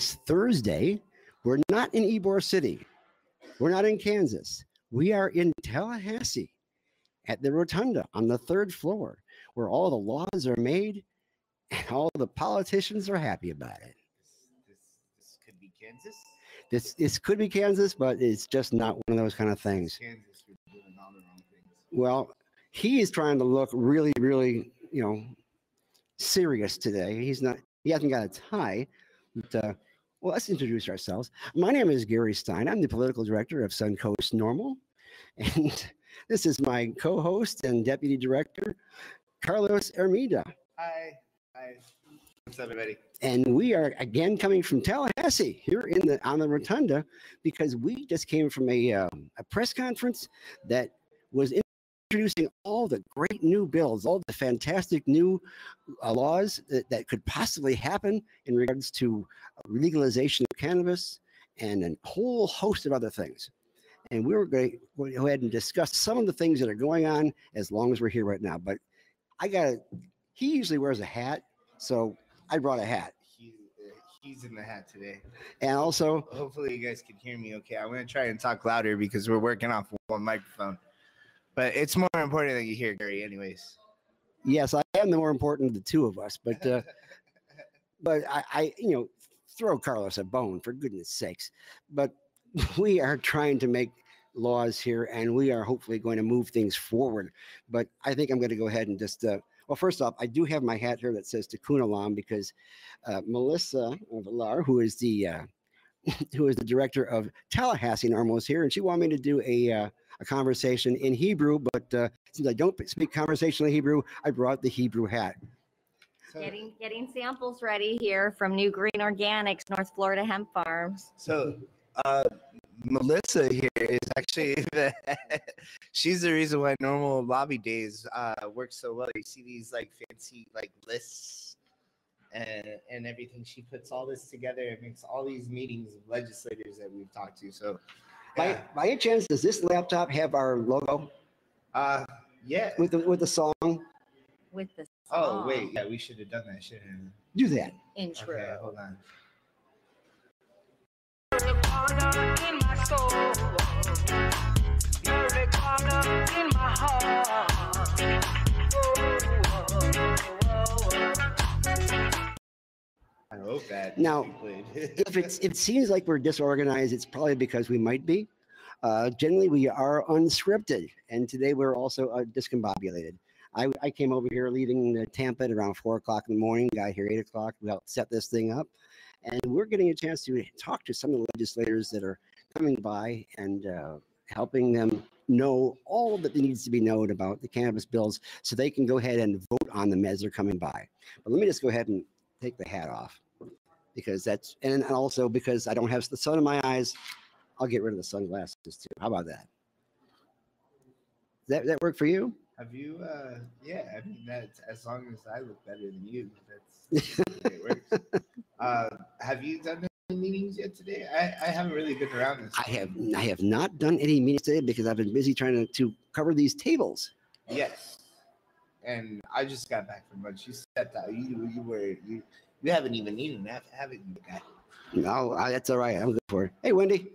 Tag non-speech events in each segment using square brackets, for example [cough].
It's Thursday. We're not in Ybor City. We're not in Kansas. We are in Tallahassee at the Rotunda on the third floor where all the laws are made and all the politicians are happy about it. This, this could be Kansas. This this could be Kansas, but it's just not one of those kind of things. Kansas for doing all the wrong things. Well, he is trying to look really, really, you know, serious today. He's not. He hasn't got a tie. But, uh, well, let's introduce ourselves. My name is Gary Stein. I'm the political director of Suncoast NORML, [laughs] and this is my co-host and deputy director, Carlos Ermida. Hi. Hi. What's up, everybody? And we are again coming from Tallahassee here in the on the rotunda because we just came from a um, a press conference that was introducing all the great new bills, all the fantastic new uh, laws that, that could possibly happen in regards to legalization of cannabis and a whole host of other things. And we were going to go ahead and discuss some of the things that are going on as long as we're here right now. But I got to, he usually wears a hat, so I brought a hat. He, uh, he's in the hat today. And also, Hopefully, you guys can hear me okay. I'm going to try and talk louder because we're working off one microphone. But it's more important that you hear Gary, anyways. yes, I am the more important of the two of us, but uh, [laughs] but I, I, you know, throw Carlos a bone for goodness sakes. But [laughs] we are trying to make laws here, and we are hopefully going to move things forward. But I think I'm going to go ahead and just. Uh, well, first off, I do have my hat here that says Tikkun Olam because uh, Melissa Villar, who is the uh, [laughs] who is the director of Tallahassee NORML, is here, and she wanted me to do a uh, a conversation in Hebrew. But uh, since I don't speak conversational Hebrew, I brought the Hebrew hat. So, Getting getting samples ready here from New Green Organics, North Florida Hemp Farms. so uh, Melissa here is actually the, [laughs] she's the reason why NORML lobby days uh, work so well. You see these like fancy like lists and and everything. She puts all this together and makes all these meetings of legislators that we've talked to. So, By, yeah, by any chance, does this laptop have our logo uh, yeah. with the with the song? with the Oh song wait, yeah, we should have done that. Shouldn't have. Do that. intro. Okay, hold on. corner in my soul. You're a corner in my heart. I hope that Now. If it's [laughs] it seems like we're disorganized, it's probably because we might be. Uh, generally, we are unscripted, and today we're also uh, discombobulated. I, I came over here leaving Tampa at around four o'clock in the morning. Got here eight o'clock. We helped set this thing up, and we're getting a chance to talk to some of the legislators that are coming by and uh, helping them know all that needs to be known about the cannabis bills, so they can go ahead and vote on them as they're coming by. But let me just go ahead and take the hat off because that's and also because I don't have the sun in my eyes, I'll get rid of the sunglasses too. How about that? Does that that work for you? Have you? uh Yeah, I mean that's as long as I look better than you. That's [laughs] the way it works. Uh, have you done any meetings yet today? I, I haven't really been around this. I have I have not done any meetings today because I've been busy trying to, to cover these tables. Yes, and I just got back from lunch. You stepped out. You you were you you haven't even eaten that, haven't you, guy? No, I, that's all right. I'm good for it. Hey, Wendy.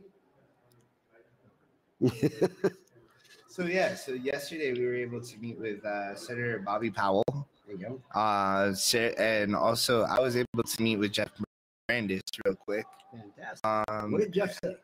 [laughs] So yeah, so yesterday we were able to meet with uh, Senator Bobby Powell. There you go. Uh, and also I was able to meet with Jeff Brandes real quick. Fantastic. Um, What did Jeff say?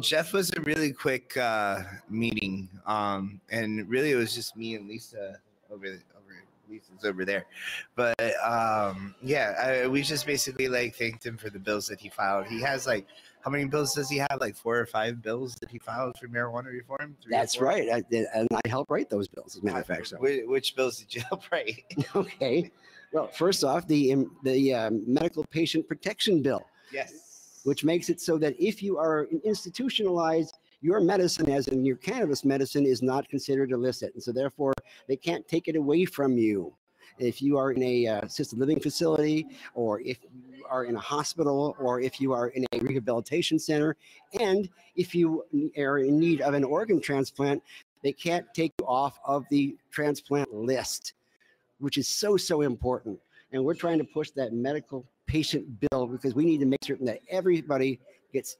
Jeff was a really quick uh, meeting, um, and really it was just me and Lisa over over Lisa's over there. But um, yeah, I, we just basically like thanked him for the bills that he filed. He has like How many bills does he have? Like four or five bills that he filed for marijuana reform? Three That's right. I, and I helped write those bills, as a matter of fact. So. Which, which bills did you help write? [laughs] Okay. Well, first off, the um, the um, medical patient protection bill, yes. which makes it so that if you are institutionalized, your medicine, as in your cannabis medicine, is not considered illicit, and so therefore they can't take it away from you. If you are in a uh, assisted living facility, or if you are in a hospital, or if you are in a rehabilitation center, and if you are in need of an organ transplant, they can't take you off of the transplant list which is so so important and we're trying to push that medical patient bill because we need to make certain that everybody gets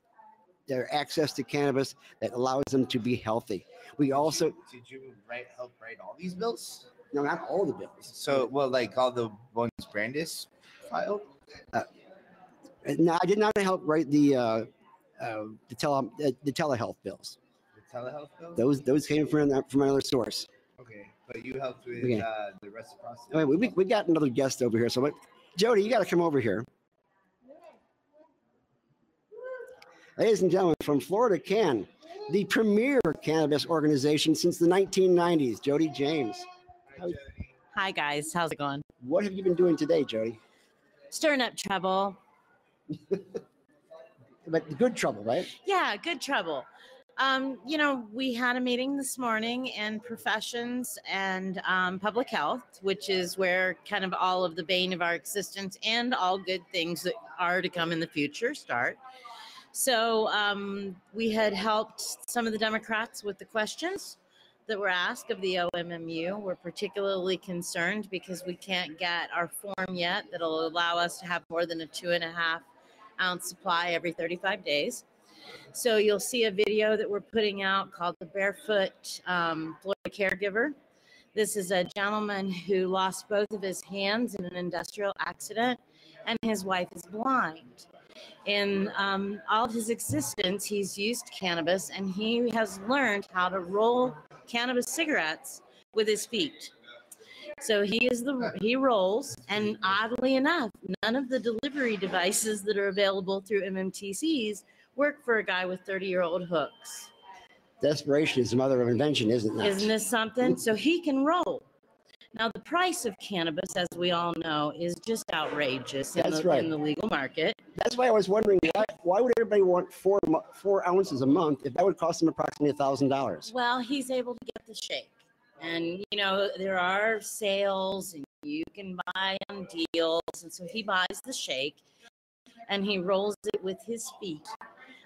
their access to cannabis that allows them to be healthy we also did you write help write all these bills? no not all the bills So well, like all the ones Brandes filed. Uh, no i did not help write the uh, uh, the, tele, uh, the telehealth bills The telehealth bills. those those came from from another source Okay, but you helped with Okay. uh, the reciprocity. Wait, we, we, we got another guest over here so what, Jodi you got to come over here ladies and gentlemen from Florida CAN the premier cannabis organization since the 1990s Jodi James Hi, Jodi. Hi guys, how's it going? what have you been doing today Jodi Stirring up trouble. [laughs] but good trouble right Yeah, good trouble. Um, you know, we had a meeting this morning in professions and um, public health, which is where kind of all of the bane of our existence and all good things that are to come in the future start. So um, we had helped some of the Democrats with the questions that were asked of the OMMU. We're particularly concerned because we can't get our form yet that'll allow us to have more than a two and a half ounce supply every 35 days. So you'll see a video that we're putting out called The Barefoot um, Florida Caregiver. This is a gentleman who lost both of his hands in an industrial accident, and his wife is blind. In um, all of his existence, he's used cannabis and he has learned how to roll cannabis cigarettes with his feet. So he is the he rolls, and oddly enough, none of the delivery devices that are available through MMTCs work for a guy with 30 year old hooks. desperation is the mother of invention isn't it Isn't this something? So he can roll. Now, the price of cannabis, as we all know, is just outrageous in, the, right. in the legal market. that's why i was wondering why, why would everybody want four four ounces a month if that would cost them approximately a thousand dollars Well, he's able to get the shake. And, you know, there are sales and you can buy on deals. And so he buys the shake and he rolls it with his feet.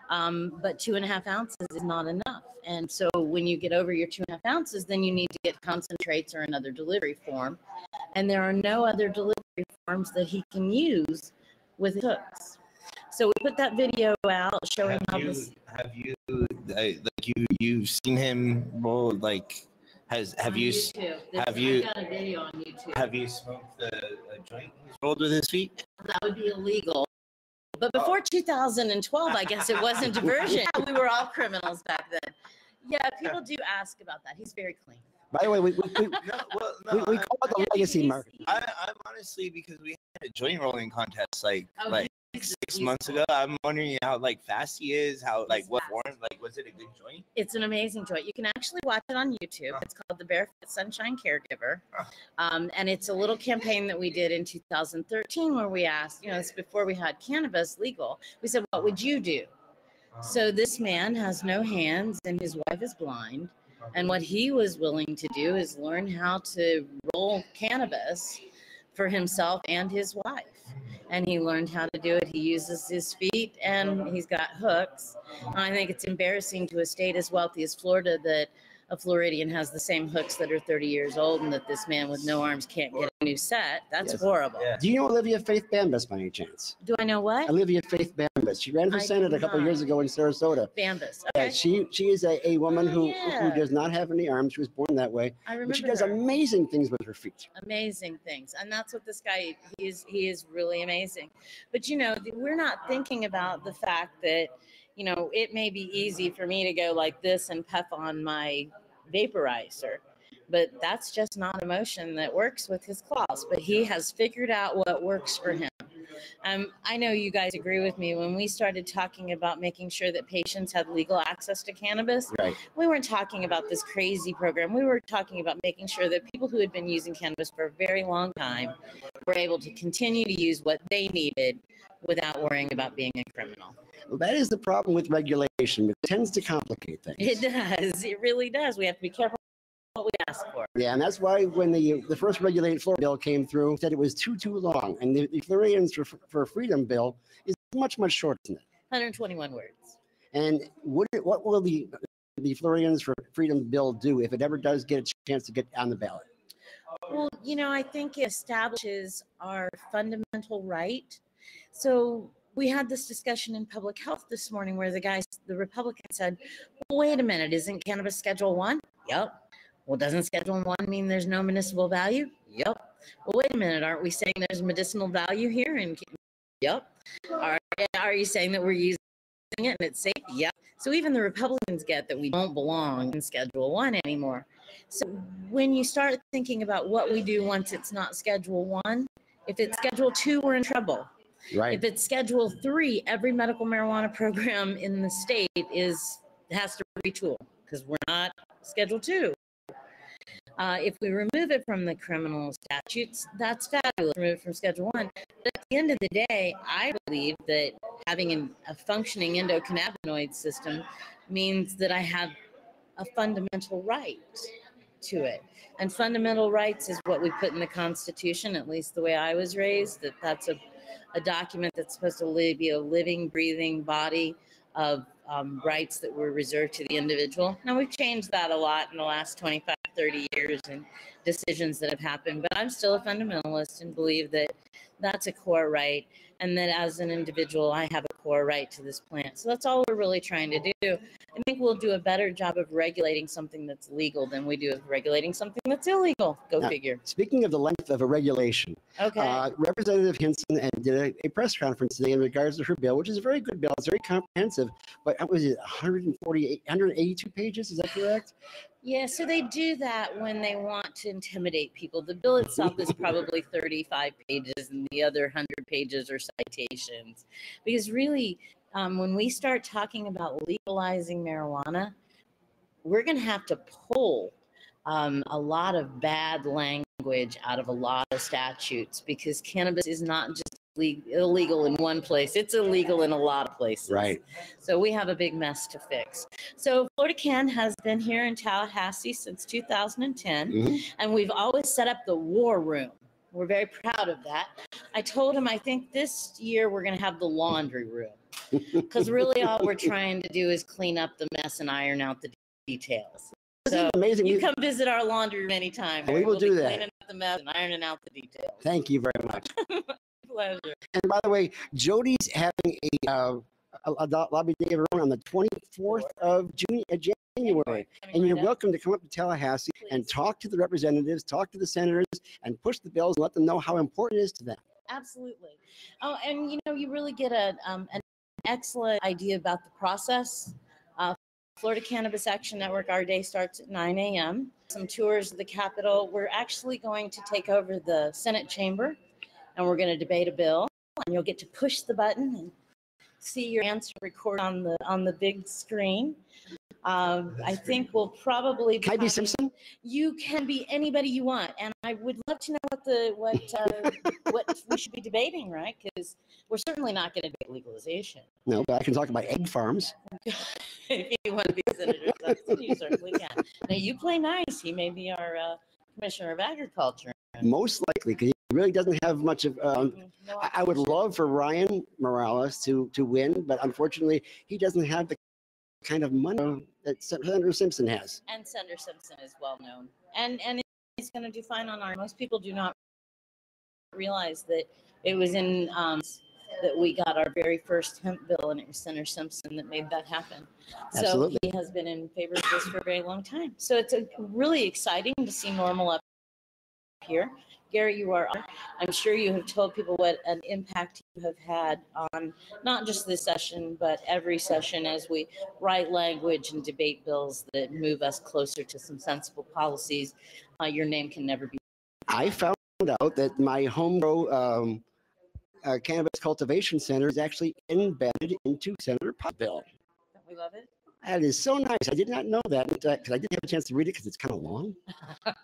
Um, but two and a half ounces is not enough. And so when you get over your two and a half ounces, then you need to get concentrates or another delivery form. And there are no other delivery forms that he can use with hooks. So we put that video out showing Have how you, this. have you uh, like you you've seen him roll like has have on you have you- I've a video on YouTube. have you smoked the a joint he's rolled with his feet? that would be illegal. But Oh. before 2012, I guess it wasn't [laughs] diversion. we were all criminals back then. Yeah, people do ask about that. He's very clean. by the way we, we, we, [laughs] No, well, no. we I, uh, call it the legacy he's- market I, I'm honestly because we had a joint rolling contest like Oh, like he's- six months ago. I'm wondering how like fast he is. How like what form? Like was it a good joint? It's an amazing joint. You can actually watch it on YouTube. Uh-huh. It's called the Barefoot Sunshine Caregiver. Oh. Um, and it's a little campaign that we did in 2013 where we asked, you know, it's before we had cannabis legal. We said, what would you do? Uh-huh. So this man has no hands and his wife is blind. And what he was willing to do is learn how to roll cannabis for himself and his wife. And he learned how to do it. He uses his feet and he's got hooks. I think it's embarrassing to a state as wealthy as Florida that a Floridian has the same hooks that are 30 years old and that this man with no arms can't get a new set. That's Yes. horrible. Yeah. do you know olivia faith Babis by any chance Do I know what? olivia faith Babis she ran for I senate a couple not. years ago in sarasota Babis. Yeah, she she is a, a woman Oh, who yeah. who does not have any arms. She was born that way, I remember. but she does her. amazing things with her feet. amazing things and that's what this guy he is he is really amazing but you know we're not thinking about the fact that you know it may be easy for me to go like this and puff on my vaporizer but that's just not a motion that works with his claws but he has figured out what works for him Um, I know you guys agree with me. When we started talking about making sure that patients had legal access to cannabis, Right. we weren't talking about this crazy program. We were talking about making sure that people who had been using cannabis for a very long time were able to continue to use what they needed without worrying about being a criminal. Well, that is the problem with regulation. It tends to complicate things. It does. It really does. We have to be careful what we ask for. Yeah, and that's why when the the first regulated Florida bill came through, said it was too too long, and the, the Floridians for, for Freedom bill is much much shorter than it. 121 words. And what what will the the Floridians for Freedom bill do if it ever does get a chance to get on the ballot? Well, you know, I think it establishes our fundamental right. So we had this discussion in public health this morning where the guys, the Republican said, wait a minute, isn't cannabis Schedule One? Yep. Well, doesn't Schedule One mean there's no medicinal value? Yep. Well, wait a minute, aren't we saying there's medicinal value here? And yep. Are, are you saying that we're using it and it's safe? Yep. So even the Republicans get that we don't belong in Schedule One anymore. So when you start thinking about what we do once it's not Schedule One, if it's Schedule Two, we're in trouble. Right. If it's Schedule Three, every medical marijuana [laughs] program in the state is has to retool because we're not Schedule Two. Uh, if we remove it from the criminal statutes, that's fabulous. Remove it from Schedule One. But at the end of the day, I believe that having an, a functioning endocannabinoid system means that I have a fundamental right to it. And fundamental rights is what we put in the Constitution, at least the way I was raised, that that's a, a document that's supposed to li- be a living, breathing body of um, rights that were reserved to the individual. Now, we've changed that a lot in the last 25, 30 years and decisions that have happened, but I'm still a fundamentalist and believe that that's a core right. And that as an individual, I have a core right to this plant. So that's all we're really trying to do. I think we'll do a better job of regulating something that's legal than we do of regulating something that's illegal. Go Yeah. figure. Speaking of the length of a regulation, Okay. uh, Representative Hinson did a, a press conference today in regards to her bill, which is a very good bill. It's very comprehensive, but was it 148, 182 pages? Is that correct? Yeah, so they do that when they want to intimidate people. The bill itself is probably 35 pages, and the other 100 pages are citations. Because really, um, when we start talking about legalizing marijuana, we're going to have to pull um, a lot of bad language out of a lot of statutes because cannabis is not just illegal in one place, it's illegal in a lot of places. Right. So we have a big mess to fix. So Florida CAN has been here in Tallahassee since 2010, Mhm. and we've always set up the war room. We're very proud of that. I told him I think this year we're going to have the laundry room [laughs] because really all we're trying to do is clean up the mess and iron out the details. So amazing? you come visit our laundry room anytime. We will We'll do that. Cleaning up the mess and ironing out the details. Thank you very much. [laughs] Pleasure. And by the way, Jodi's having a, uh, a, a lobby day of her own on the 24th of June, uh, January. And you're welcome to come up to Tallahassee and talk to the representatives, talk to the senators, and push the bills and let them know how important it is to them. Absolutely. Oh, and you know, you really get a um, an excellent idea about the process. Uh, Florida Cannabis Action Network, our day starts at 9 a.m. Some tours of the Capitol. We're actually going to take over the Senate chamber and we're going to debate a bill. And you'll get to push the button and see your answer record on the on the big screen. Um, I think we'll probably Can I be Simpson? you can be anybody you want, and I would love to know what the what uh, [laughs] what we should be debating, right? Because we're certainly not going to debate legalization. No, but I can talk about egg farms. [laughs] if you want to be senator, you certainly can. Now you play nice. He may be our uh, commissioner of agriculture. Most likely, because really doesn't have much of. Um, No I, I would love for Ryan Morales to to win, but unfortunately, he doesn't have the kind of money that Senator Simpson has. and Senator Simpson is well known, and and he's going to do fine on our. Most people do not realize that it was in um, that we got our very first hemp bill, and it was Senator Simpson that made that happen. So Absolutely. he has been in favor of this for a very long time. So it's a really exciting to see NORML up here. Gary, you are. I'm sure you have told people what an impact you have had on not just this session, but every session as we write language and debate bills that move us closer to some sensible policies. Uh, your name can never be. I found out that my home grow um, uh, Cannabis Cultivation Center is actually embedded into Senator Pop bill. We love it? That is so nice. I did not know that because I didn't have a chance to read it because it's kind of long. [laughs]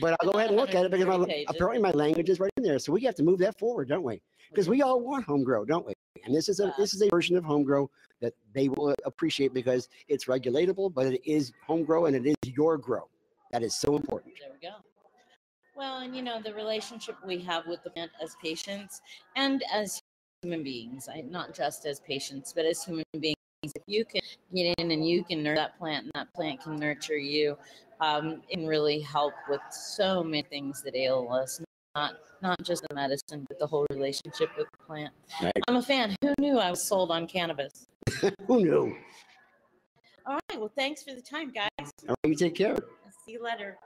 But I'll go ahead and look at it because my, apparently my language is right in there. So we have to move that forward, don't we? Because we all want home grow, don't we? And this is a this is a version of home grow that they will appreciate because it's regulatable, but it is home grow and it is your grow. That is so important. There we go. Well, and you know, the relationship we have with the plant as patients and as human beings, not just as patients, but as human beings. If you can get in and you can nurture that plant and that plant can nurture you, um, it can really help with so many things that ail us. Not not just the medicine, but the whole relationship with the plant. Right. I'm a fan. Who knew I was sold on cannabis? [laughs] Who knew? All right. Well, thanks for the time, guys. All right, you take care. I'll see you later.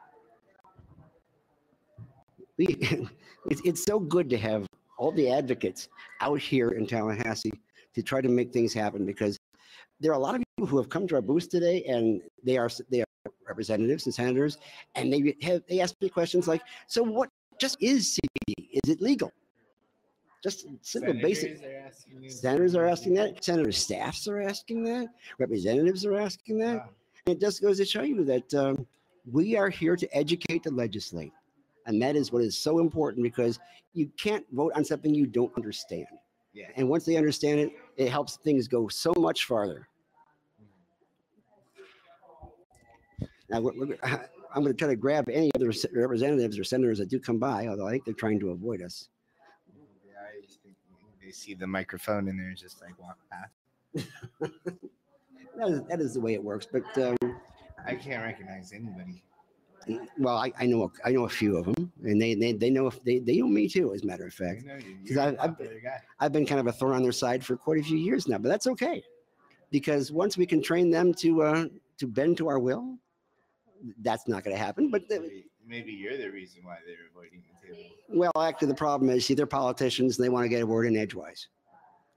we [laughs] it's, it's so good to have all the advocates out here in Tallahassee to try to make things happen because there are a lot of people who have come to our booth today and they are they are representatives and senators and they have they ask me questions like so what just is CBD is it legal just simple basic Senators are asking you- senators are asking that senator staffs are asking that representatives are asking that Wow. it just goes to show you that um, we are here to educate the legislate. And that is what is so important because you can't vote on something you don't understand. Yeah. And once they understand it, it helps things go so much farther. We're, I'm going to try to grab any other representatives or senators that do come by, although I think they're trying to avoid us. Yeah, I just think they see the microphone and they're just like walk past. That is, that is the way it works. But um, I can't recognize anybody. well, I, I know a- I know a few of them, and they they, they know if they, they know me too. As a matter of fact, know you. 'Cause You're a I- I've- popular. I've been kind of a thorn on their side for quite a few years now, but that's okay, because once we can train them to uh, to bend to our will, that's not going to happen. But Maybe, maybe you're the reason why they're avoiding the table. well, actually, the problem is, see, they're politicians and they want to get a word in edgewise,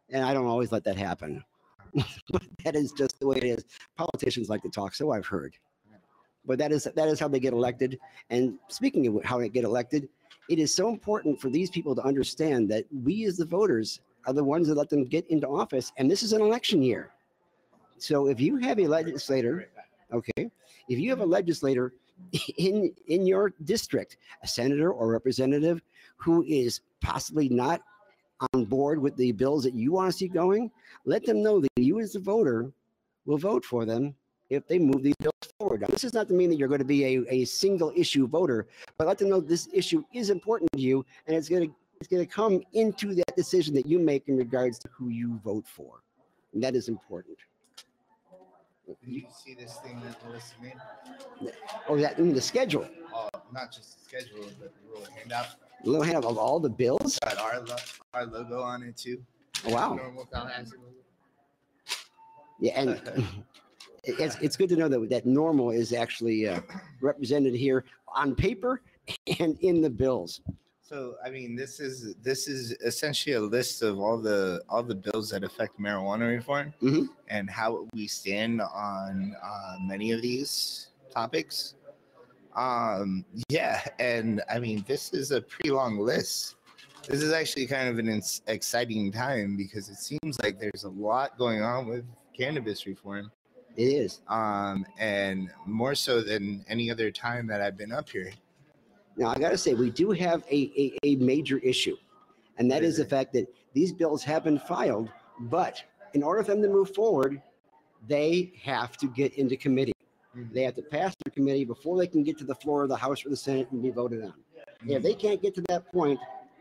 and I don't always let that happen. [laughs] but that is just the way it is. Politicians like to talk, so I've heard. But that is that is how they get elected. And speaking of how they get elected, it is so important for these people to understand that we as the voters are the ones that let them get into office. And this is an election year. So if you have a legislator, okay, if you have a mm-hmm. legislator [laughs] in in your district, a senator or representative who is possibly not on board with the bills that you want to see going, let them know that you as the voter will vote for them if they move these bills forward. Now, this is not to mean that you're going to be a, a single issue voter, but let them know this issue is important to you and it's going to it's going to come into that decision that you make in regards to who you vote for. And that is important. Did you see this thing that Melissa made? Oh, that in the schedule. Oh, not just the schedule, but the little handout. Little handout of all the bills. Got our lo- our logo on it too. Oh, wow. NORML Tallahassee logo. Yeah, and [laughs] it's, it's good to know that that NORML is actually uh, represented here on paper and in the bills. So I mean, this is this is essentially a list of all the all the bills that affect marijuana reform Mhm. and how we stand on uh, many of these topics. Um, yeah, and I mean, this is a pretty long list. This is actually kind of an ins- exciting time because it seems like there's a lot going on with cannabis reform, It is. um, and more so than any other time that I've been up here. Now, I got to say, we do have a, a, a major issue, and that is is the fact that these bills have been filed, but in order for them to move forward, they have to get into committee. Mm-hmm. They have to pass through committee before they can get to the floor of the House or the Senate and be voted on. If they mm-hmm. can't get to that point,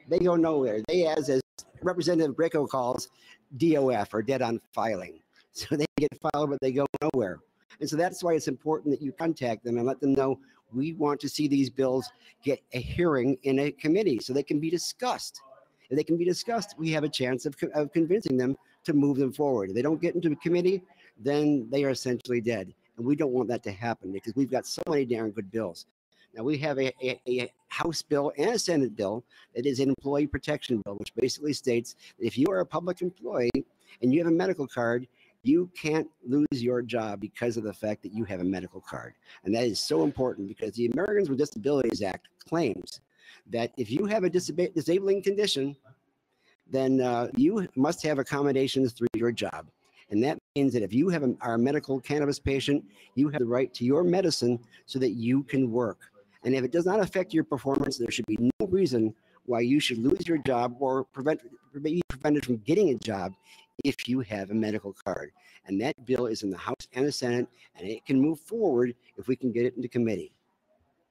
they go nowhere. They, as as Representative Grieco calls, DOF or dead on filing. [laughs] So they get filed, but they go nowhere. And so that's why it's important that you contact them and let them know we want to see these bills get a hearing in a committee so they can be discussed. If they can be discussed, we have a chance of, of convincing them to move them forward. If they don't get into a committee, then they are essentially dead. And we don't want that to happen because we've got so many darn good bills. Now we have a, a, a House bill and a Senate bill that is an employee protection bill, which basically states that if you are a public employee and you have a medical card, you can't lose your job because of the fact that you have a medical card. And that is so important because the Americans with Disabilities Act claims that if you have a disab- disabling condition, then uh, you must have accommodations through your job. And that means that if you have a, are a medical cannabis patient, you have the right to your medicine so that you can work. And if it does not affect your performance, there should be no reason why you should lose your job or prevent be prevented from getting a job if you have a medical card. And that bill is in the House and the Senate, and it can move forward if we can get it into committee.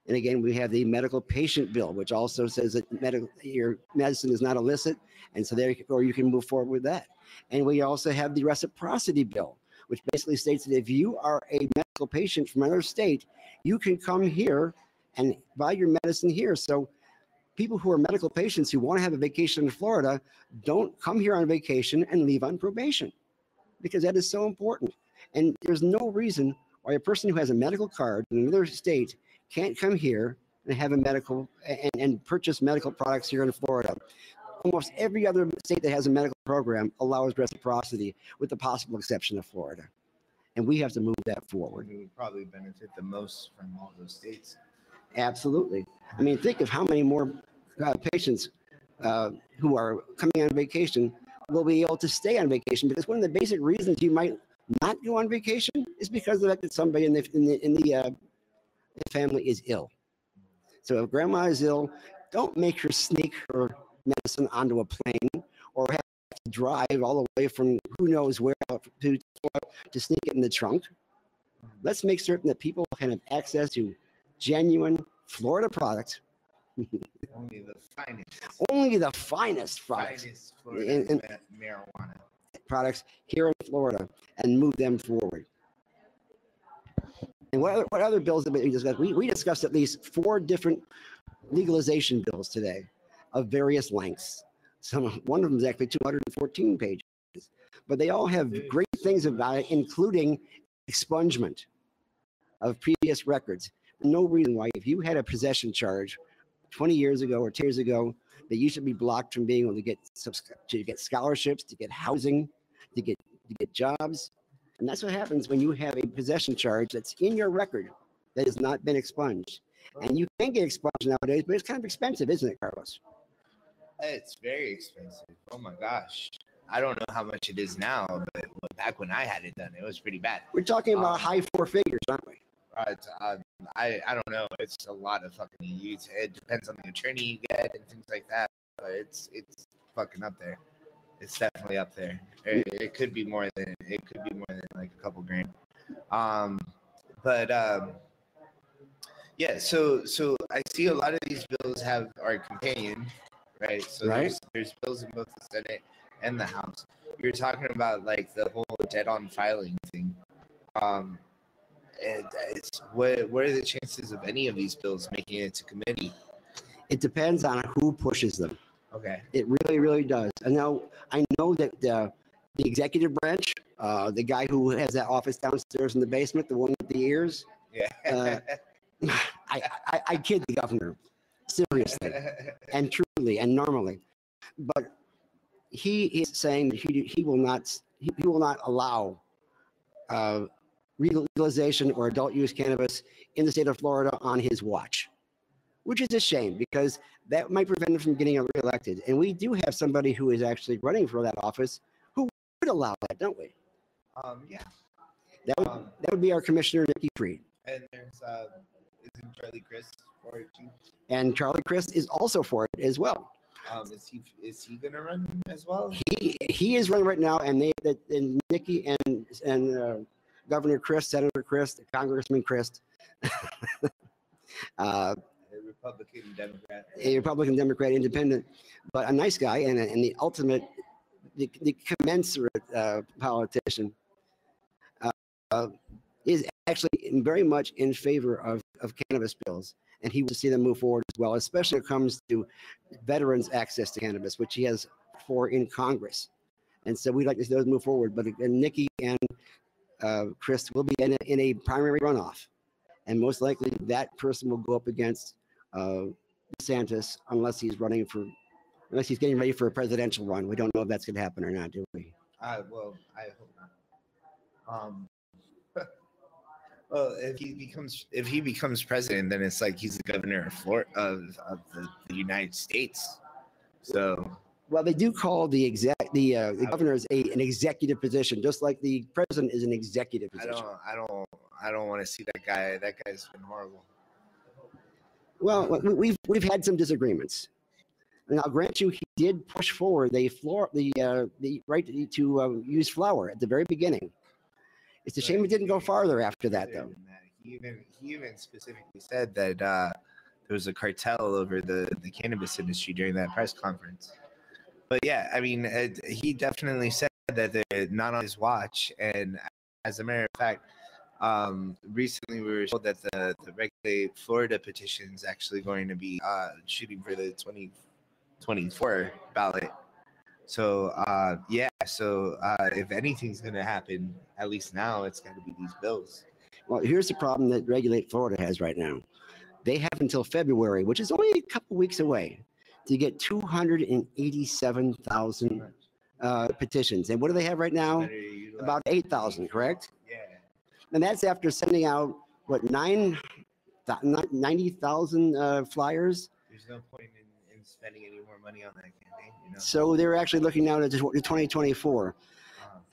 And again, we have the medical patient bill, which also says that medical, your medicine is not illicit, and so there, or you can move forward with that. And we also have the reciprocity bill, which basically states that if you are a medical patient from another state, you can come here and buy your medicine here. So people who are medical patients who want to have a vacation in Florida don't come here on vacation and leave on probation because that is so important. And there's no reason why a person who has a medical card in another state can't come here and have a medical and, and purchase medical products here in Florida. Almost every other state that has a medical program allows reciprocity, with the possible exception of Florida. And we have to move that forward. We would probably benefit the most from all those states. Absolutely. I mean, think of how many more uh, patients uh, who are coming on vacation will be able to stay on vacation because one of the basic reasons you might not go on vacation is because of the fact that somebody in the in the, in the, uh, family is ill. So if grandma is ill, don't make her sneak her medicine onto a plane or have to drive all the way from who knows where to to sneak it in the trunk. Let's make certain that people can have access to genuine Florida products, Only the finest. only the finest products, Finest And- and- marijuana. products here in Florida, and move them forward. And what other, what other bills have we discussed? We, we discussed at least four different legalization bills today of various lengths. Some one of them is actually 214 pages, but they all have great things about it, including expungement of previous records. No reason why, if you had a possession charge 20 years ago or 10 years ago, that you should be blocked from being able to get to get scholarships, to get housing, to get to get jobs. And that's what happens when you have a possession charge that's in your record that has not been expunged. And you can get expunged nowadays, but it's kind of expensive, isn't it, Carlos? It's very expensive. Oh my gosh. I don't know how much it is now, but back when I had it done, it was pretty bad. We're talking about Um, high four figures, aren't we? Um, I I don't know. It's a lot of fucking. You, it depends on the attorney you get and things like that. But it's it's fucking up there. It's definitely up there. It, it could be more than it could be more than like a couple grand. Um, but um, yeah. So so I see a lot of these bills have are companion, right? So Right. there's there's bills in both the Senate and the House. You're talking about like the whole dead on filing thing. Um, and it's what what are the chances of any of these bills making it to committee? It depends on who pushes them. Okay. It really, really does. And now I know that the, the executive branch, uh, the guy who has that office downstairs in the basement, the one with the ears, Yeah. Uh, [laughs] I, I, I kid the governor, seriously and truly and normally. But he is saying that he, he will not he, he will not allow uh, legalization or adult use cannabis in the state of Florida on his watch, which is a shame because that might prevent him from getting reelected. And we do have somebody who is actually running for that office who would allow that, don't we? um, yeah. That would Um, that would be our commissioner Nikki Fried. and there's uh, isn't Charlie Crist for it too? And Charlie Crist is also for it as well. Um, is he is he gonna run as well? he he is running right now, and they that and Nikki and and uh, Governor Crist, Senator Crist, Congressman Crist, [laughs] uh, A Republican, Democrat. a Republican, Democrat, Independent, but a nice guy and, and the ultimate, the, the commensurate uh, politician, uh, uh, is actually very much in favor of, of cannabis bills. And he will see them move forward as well, especially when it comes to veterans' access to cannabis, which he has for in Congress. And so we'd like to see those move forward. But again, Nikki and uh, Crist will be in a, in a primary runoff. And most likely that person will go up against uh, DeSantis unless he's running for, unless he's getting ready for a presidential run. We don't know if that's going to happen or not, do we? I well, I hope not. Um, [laughs] well, if he becomes if he becomes president, then it's like he's the governor of Florida of, of the, the United States. So Well, they do call the exact the, uh, the governor is a an executive position, just like the president is an executive position. I don't, I don't, I don't want to see that guy. That guy's been horrible. Well, we- we've we've had some disagreements, and I'll grant you, he did push forward the floor the uh, the right to, to uh, use flour at the very beginning. It's a shame it didn't go farther after that, though. He even, he even specifically said that uh, there was a cartel over the, the cannabis industry during that press conference. But yeah, I mean, uh, he definitely said that they're not on his watch. And as a matter of fact, um, recently we were told that the, the regulate Florida petition is actually going to be uh, shooting for the 2024 ballot. So uh, yeah, so uh, if anything's gonna happen, at least now it's got to be these bills. Well, here's the problem that Regulate Florida has right now. They have until February, which is only a couple weeks away, to get 287,000 uh, petitions. And what do they have right now? About 8,000, correct? Yeah. And that's after sending out, what, nine, 90,000 uh, flyers? There's no point in, in spending any more money on that campaign. You know. So they're actually looking now to 2024. Uh,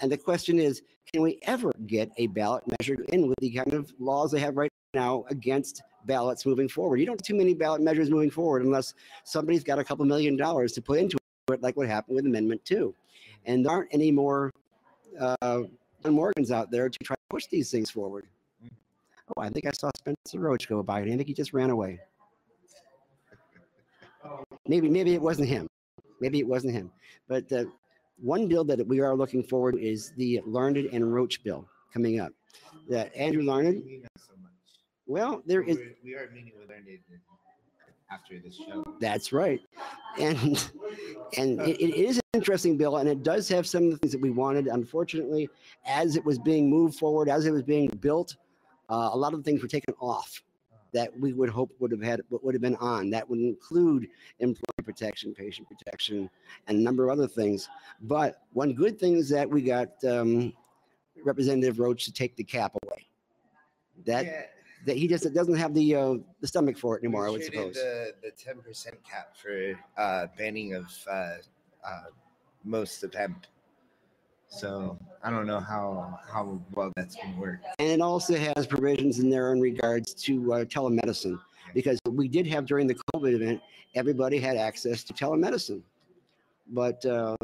And the question is, can we ever get a ballot measure in with the kind of laws they have right now against ballots moving forward? You don't have too many ballot measures moving forward unless somebody's got a couple million dollars to put into it, like what happened with Amendment 2. And there aren't any more uh, Morgans out there to try to push these things forward. Oh, I think I saw Spencer Roach go by, and I think he just ran away. Maybe, maybe it wasn't him. Maybe it wasn't him. But uh, one bill that we are looking forward is the Learned and Roach bill coming up. That Andrew Learned, we not so much. Well, there is, We're- we are meeting with Learned after this show. that's right. And, [laughs] and it, it is an interesting bill and it does have some of the things that we wanted. Unfortunately, as it was being moved forward, as it was being built, uh, a lot of the things were taken off that we would hope would have had, would have been on. That would include employee protection, patient protection, and a number of other things. But one good thing is that we got um, Representative Roach to take the cap away. That yeah, that he just doesn't have the uh, the stomach for it anymore. I would suppose. The the ten percent cap for uh, banning of uh, uh, most of hemp. So I don't know how how well that's gonna work. And it also has provisions in there in regards to uh, telemedicine, because we did have during the COVID event, everybody had access to telemedicine. But uh,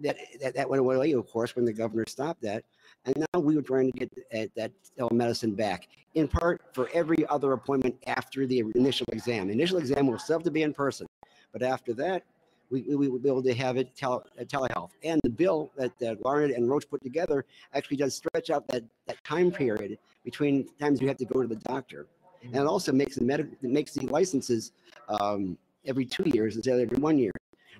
that, that, that went away, of course, when the governor stopped that. And now we were trying to get that, that telemedicine back, in part for every other appointment after the initial exam. The initial exam will still have to be in person, but after that, we, we be able to have it tele, uh, telehealth. And the bill that, that Learned and Roach put together actually does stretch out that, that time period between times you have to go to the doctor. And it also makes the it makes the licenses um, every two years instead of every one year.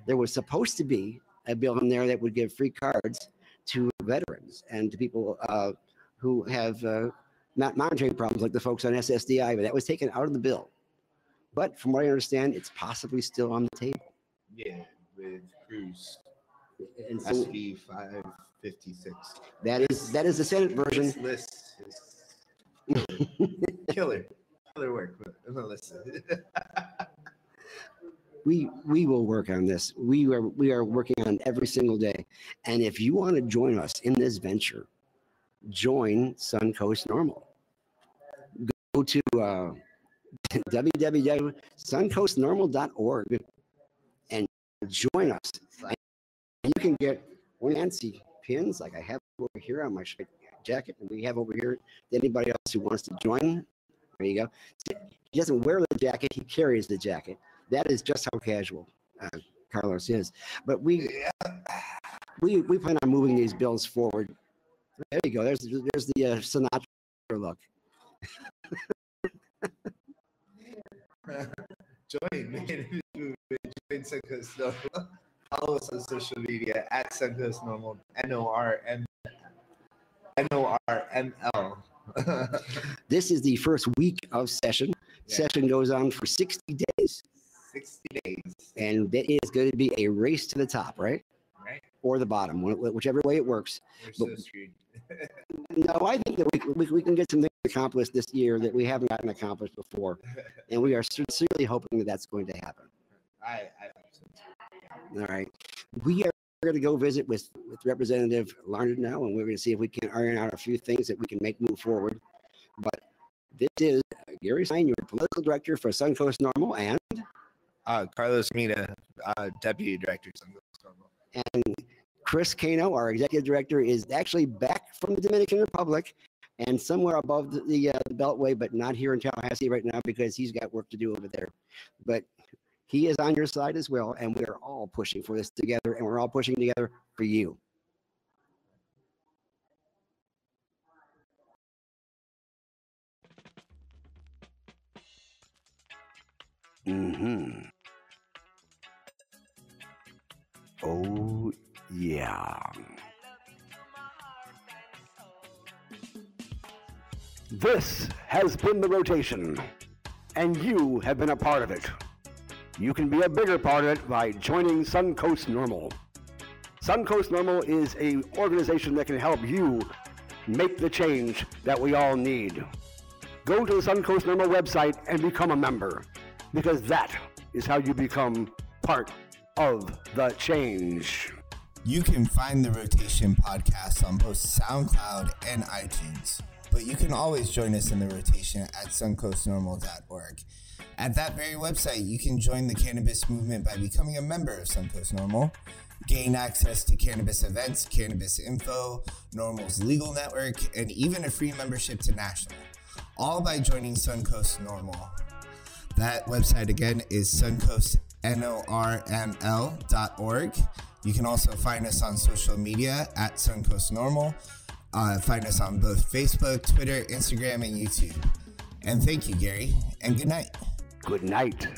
There was supposed to be a bill in there that would give free cards to veterans and to people uh, who have uh, not monetary problems like the folks on SSDI, but that was taken out of the bill. But from what I understand, it's possibly still on the table. Yeah, with Cruz And so SB five fifty six. that is that is the Senate version. This list is [laughs] killer, killer work. But Melissa. [laughs] we we will work on this. We are we are working on every single day. And if you want to join us in this venture, join Suncoast NORML. Go to uh, [laughs] www.suncoastnorml.org and join us. And you can get Nancy pins like I have over here on my jacket, and we have over here. Anybody else who wants to join, there you go. He doesn't wear the jacket; he carries the jacket that is just how casual uh, Carlos is. But we we we plan on moving these bills forward. There you go. There's there's the uh, Sinatra look. Join, man. Join Suncoast NORML. Follow us on social media at Suncoast NORML. N O R M N O R M L. [laughs] This is the first week of session. Yeah. Session goes on for 60 days, 60 days, and that is going to be a race to the top, right? right? Or the bottom, whichever way it works. But- [laughs] No, I think that we, we, we can get some things accomplished this year that we haven't gotten accomplished before, [laughs] and we are sincerely hoping that that's going to happen. I, I. All right. We are going to go visit with, with Representative Learned now, and we're going to see if we can iron out a few things that we can make move forward. But this is Gary Stein, your political director for Suncoast NORML, and Uh, Carlos Mita, uh, deputy director. And Chris Cano, our executive director, is actually back from the Dominican Republic and somewhere above the, the, uh, Beltway, but not here in Tallahassee right now because he's got work to do over there. But he is on your side as well, and we are all pushing for this together, and we're all pushing together for you. Hmm. Oh yeah. This has been the rotation, and you have been a part of it. You can be a bigger part of it by joining Suncoast NORML. Suncoast NORML is a organization that can help you make the change that we all need. Go to the Suncoast NORML website and become a member, because that is how you become part of the change. You can find the Rotation podcast on both SoundCloud and iTunes, but you can always join us in the rotation at suncoastnorml.org. At that very website, you can join the cannabis movement by becoming a member of Suncoast NORML, gain access to cannabis events, cannabis info, NORML's legal network, and even a free membership to National, all by joining Suncoast NORML. That website again is suncoastnorml.org. You can also find us on social media at Suncoast NORML. Uh, find us on both Facebook, Twitter, Instagram, and YouTube. And thank you, Gary, and good night. Good night.